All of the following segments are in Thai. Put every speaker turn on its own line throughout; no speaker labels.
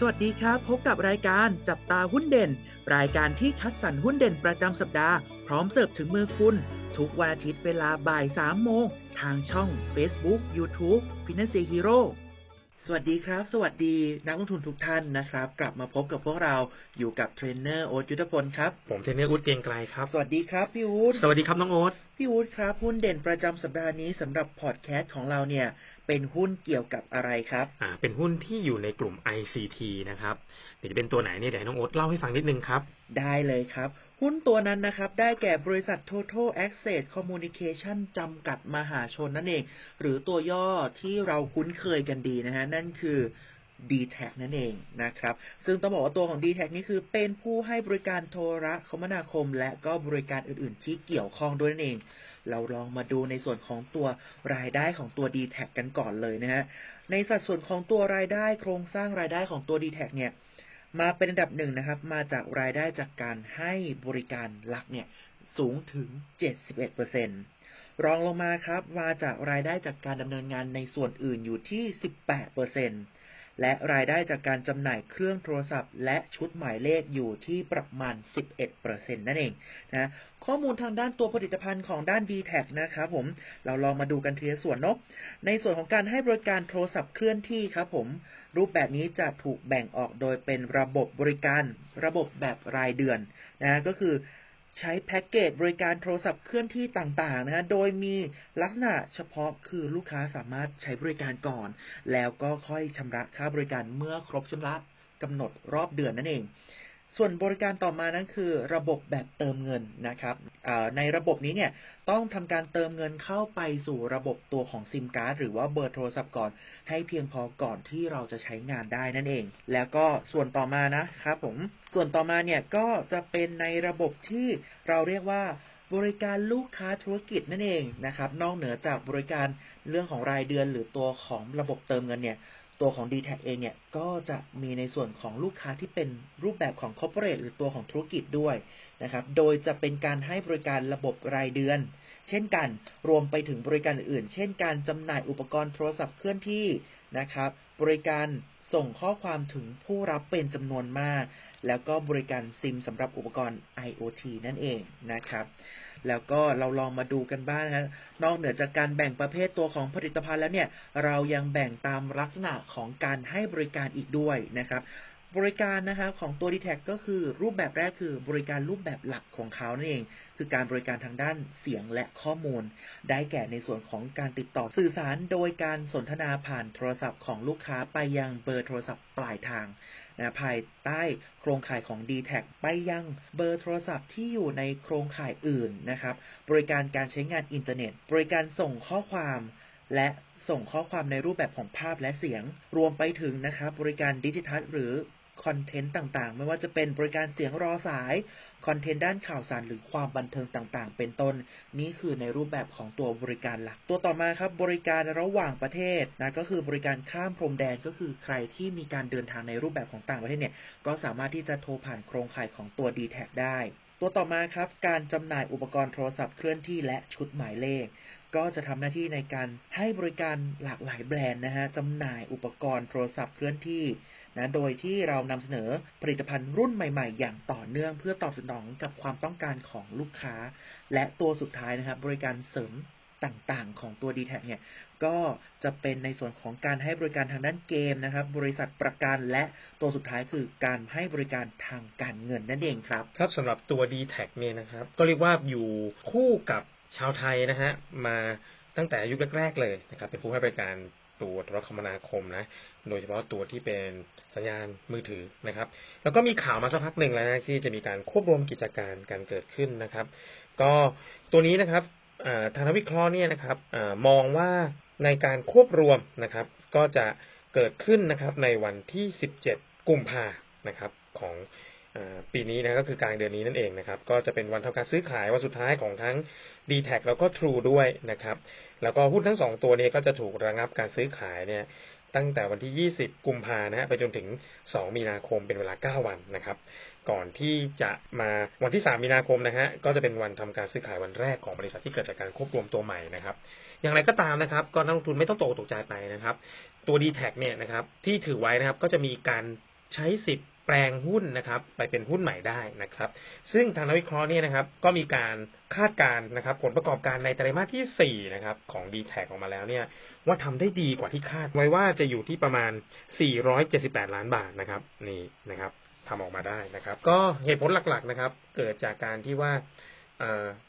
สวัสดีครับ พบกับรายการจับตาหุ้นเด่น รายการที่คัดสรรหุ้นเด่นประจำสัปดาห์ พร้อมเสิร์ฟถึงมือคุณ ทุกวันอาทิตย์เวลาบ่าย3โมง ทางช่อง Facebook YouTube Finance Hero สวัสดีครับ สวัสดีนักลงทุนทุกท่านนะครับ กลับมาพบกับพวกเราอยู่กับเทรนเนอร์โอ๊ตยุทธพลครับ
ผมเทรนเนอู๊ดเกรียงไกรครับ
สวัสดีครับพี่อู๊ด
สวัสดีครับน้องโอ๊ต
พี่อู๊ดครับ หุ้นเด่นประจำสัปดาห์นี้สำหรับพอดแคสต์ของเราเนี่ย เป็นหุ้นเกี่ยวกับอะไรครับ
อ่าเป็นหุ้นที่อยู่ในกลุ่ม ICT นะครับ เดี๋ยวจะเป็นตัวไหนเนี่ยเดี๋ยวให้น้องโอ๊ตเล่าให้ฟังนิดนึงครับ
ได้เลยครับ หุ้นตัวนั้นนะครับ ได้แก่บริษัท Total Access Communication จำกัดมหาชนนั่นเอง หรือตัวย่อที่เราคุ้นเคยกันดีนะฮะ นั่นคือ d t แทนั่นเองนะครับ ซึ่งต้องบอกว่าตัวของ d t แทนี่คือเป็นผู้ให้บริการโทรคมนาคม และก็บริการอื่นๆ ที่เกี่ยวข้องด้วยนั่นเอง เราลองมาดูในส่วนของตัวรายได้ของตัว d t แทกันก่อนเลยนะฮะ ในสัดส่วนของตัวรายได้โครงสร้างรายได้ของตัว d t แทเนี่ยมาเป็นอันดับหนึ่งนะครับ มาจากรายได้จากการให้บริการหลักเนี่ยสูงถึง 71%รองลงมาครับ มาจากรายได้จากการดำเนินงานในส่วนอื่นอยู่ที่ 18% และรายได้จากการจำหน่ายเครื่องโทรศัพท์ และชุดหมายเลขอยู่ที่ประมาณ 11%นั่นเองนะข้อมูลทางด้านตัวผลิตภัณฑ์ของด้าน d t แทนะครับผม เราลองมาดูกันทีละส่วนเนาะในส่วนของการให้บริการโทรศัพท์เคลื่อนที่ครับผม รูปแบบนี้จะถูกแบ่งออกโดยเป็นระบบบริการระบบแบบรายเดือนนะก็คือ ใช้แพ็กเกจบริการโทรศัพท์เคลื่อนที่ต่างๆนะฮะ โดยมีลักษณะเฉพาะคือลูกค้าสามารถใช้บริการก่อน แล้วก็ค่อยชำระค่าบริการเมื่อครบชำระกำหนดรอบเดือนนั่นเอง ส่วนบริการต่อมานั้นคือระบบแบบเติมเงินนะครับ ในระบบนี้เนี่ยต้องทำการเติมเงินเข้าไปสู่ระบบตัวของซิมการ์ดหรือว่าเบอร์โทรศัพท์ก่อน ให้เพียงพอก่อนที่เราจะใช้งานได้นั่นเอง แล้วก็ส่วนต่อมานะครับผม ส่วนต่อมาเนี่ยก็จะเป็นในระบบที่เราเรียกว่าบริการลูกค้าธุรกิจนั่นเองนะครับ นอกเหนือจากบริการเรื่องของรายเดือนหรือตัวของระบบเติมเงินเนี่ย ตัวของ d t แทเองเนี่ยก็จะมีในส่วนของลูกค้าที่เป็นรูปแบบของ corporate หรือตัวของธุรกิจด้วยนะครับ โดยจะเป็นการให้บริการระบบรายเดือน เช่นกันรวมไปถึงบริการอื่น เช่นการจำหน่ายอุปกรณ์โทรศัพท์เคลื่อนที่นะครับ บริการส่งข้อความถึงผู้รับเป็นจำนวนมาก แล้วก็บริการซิมสำหรับอุปกรณ์ IoT นั่นเองนะครับ แล้วก็เราลองมาดูกันบ้างนะนอกเหนือจากการแบ่งประเภทตัวของผลิตภัณฑ์แล้วเนี่ยเรายังแบ่งตามลักษณะของการให้บริการอีกด้วยนะครับบริการนะครับของตัว d t แทก็คือรูปแบบแรกคือบริการรูปแบบหลักของเขานั่นเอง คือการบริการทางด้านเสียงและข้อมูล ได้แก่ในส่วนของการติดต่อสื่อสารโดยการสนทนาผ่านโทรศัพท์ของลูกค้าไปยังเบอร์โทรศัพท์ปลายทาง นะภายใต้โครงข่ายของ d t แทไปยังเบอร์โทรศัพท์ที่อยู่ในโครงข่ายอื่นนะครับ บริการการใช้งานอินเทอร์เน็ต บริการส่งข้อความ และส่งข้อความในรูปแบบของภาพและเสียง รวมไปถึงนะครับบริการดิจิทัลหรือ คอนเทนต์ต่างๆ ไม่ว่าจะเป็นบริการเสียงรอสาย คอนเทนต์ด้านข่าวสารหรือความบันเทิงต่างๆ เป็นต้น นี่คือในรูปแบบของตัวบริการหลัก ตัวต่อมาครับ บริการระหว่างประเทศนะ ก็คือบริการข้ามพรมแดน ก็คือใครที่มีการเดินทางในรูปแบบของต่างประเทศเนี่ย ก็สามารถที่จะโทรผ่านโครงข่ายของตัว d t แทได้ ตัวต่อมาครับ การจำหน่ายอุปกรณ์โทรศัพท์เคลื่อนที่และชุดหมายเลข ก็จะทำหน้าที่ในการให้บริการหลากหลายแบรนด์นะฮะจำหน่ายอุปกรณ์โทรศัพท์เคลื่อนที่นะโดยที่เรานำเสนอผลิตภัณฑ์รุ่นใหม่ๆ อย่างต่อเนื่อง เพื่อตอบสนองกับความต้องการของลูกค้า และตัวสุดท้ายนะครับบริการเสริมต่างๆ ของตัว d t แทเนี่ยก็จะเป็นในส่วนของการให้บริการทางด้านเกมนะครับ บริษัทประกันและตัวสุดท้ายคือการให้บริการทางการเงินนั่นเองครับ
ครับสำหรับตัว d t แทเนี่ยนะครับ ก็เรียกว่าอยู่คู่กับ ชาวไทยนะฮะมาตั้งแต่ยุคแรกๆเลยนะครับเป็นผู้ให้บริการตัวโทรคมนาคมนะ โดยเฉพาะตัวที่เป็นสัญญาณมือถือนะครับ แล้วก็มีข่าวมาสักพักหนึ่งแล้วนะที่จะมีการควบรวมกิจการการเกิดขึ้นนะครับ ก็ตัวนี้นะครับทางนักวิเคราะห์เนี่ยนะครับอมองว่าในการควบรวมนะครับ ก็จะเกิดขึ้นนะครับในวันที่ 17 กุมภานะครับของ ปีนี้นะก็คือกลางเดือนนี้นั่นเองนะครับ ก็จะเป็นวันทำการซื้อขายวันสุดท้ายของทั้ง d t แทแล้วก็ True ด้วยนะครับ แล้วก็หุ้นทั้งสองตัวนี้ก็จะถูกระงับการซื้อขายเนี่ยตั้งแต่วันที่ 20 กุมภานะฮะไปจนถึง 2 มีนาคมเป็นเวลา 9 วันนะครับ ก่อนที่จะมาวันที่ 3 มีนาคมนะฮะก็จะเป็นวันทำการซื้อขายวันแรกของบริษัทที่เกิดจากการควบรวมตัวใหม่นะครับ อย่างไรก็ตามนะครับ ก็นักลงทุนไม่ต้องตกตกใจไปนะครับ ตัว d t แทเนี่ยนะครับที่ถือไว้นะครับก็จะมีการใช้สิทธิ์ แปลงหุ้นนะครับ ไปเป็นหุ้นใหม่ได้นะครับ ซึ่งทางนักวิเคราะห์เนี่ยนะครับ ก็มีการคาดการณ์นะครับ ผลประกอบการในไตรมาสที่ 4 นะครับ ของ d t แทออกมาแล้วเนี่ย ว่าทำได้ดีกว่าที่คาดไว้ว่าจะอยู่ที่ประมาณ 478 ล้านบาทนะครับ นี่นะครับทำออกมาได้นะครับ ก็เหตุผลหลักๆนะครับ เกิดจากการที่ว่า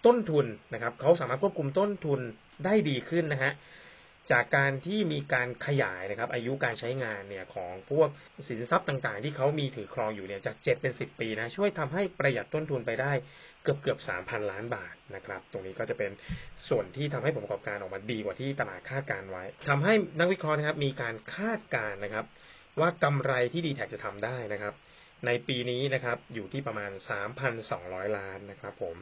ต้นทุนนะครับเขาสามารถควบคุมต้นทุนได้ดีขึ้นนะฮะ จากการที่มีการขยายนะครับ อายุการใช้งานเนี่ยของพวกสินทรัพย์ต่างๆ ที่เขามีถือครองอยู่เนี่ยจากเจ็ดเป็นสิบปีนะช่วยทำให้ประหยัดต้นทุนไปได้เกือบเกือบสามพันล้านบาทนะครับ ตรงนี้ก็จะเป็นส่วนที่ทำให้ผลประกอบการออกมาดีกว่าที่ตลาดคาดการไว้ทำให้นักวิเคราะห์นะครับ มีการคาดการนะครับ ว่ากำไรที่ดีแท็จะทำได้นะครับ ในปีนี้นะครับอยู่ที่ประมาณ 3,200 ล้านนะครับ ผม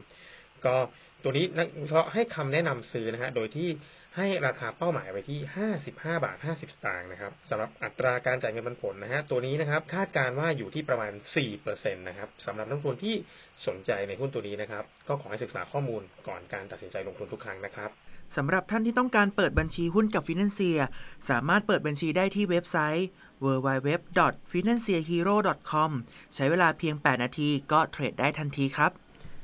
ก็ตัวนี้นักวิเคราะห์ให้คำแนะนำซื้อนะฮะโดยที่ ให้ราคาเป้าหมายไว้ที่ 55 บาท 50 สตางค์นะครับสำหรับอัตราการจ่ายเงินปันผลนะฮะตัวนี้นะครับคาดการว่าอยู่ที่ประมาณ 4%นะครับสำหรับนักลงทุนที่สนใจในหุ้นตัวนี้นะครับ ก็ขอให้ศึกษาข้อมูลก่อนการตัดสินใจลงทุนทุกครั้งนะครับ
สำหรับท่านที่ต้องการเปิดบัญชีหุ้นกับฟินแลนเซียสามารถเปิดบัญชีได้ที่เว็บไซต์ www.financehero.com ใช้เวลาเพียง 8 นาทีก็เทรดได้ทันทีครับ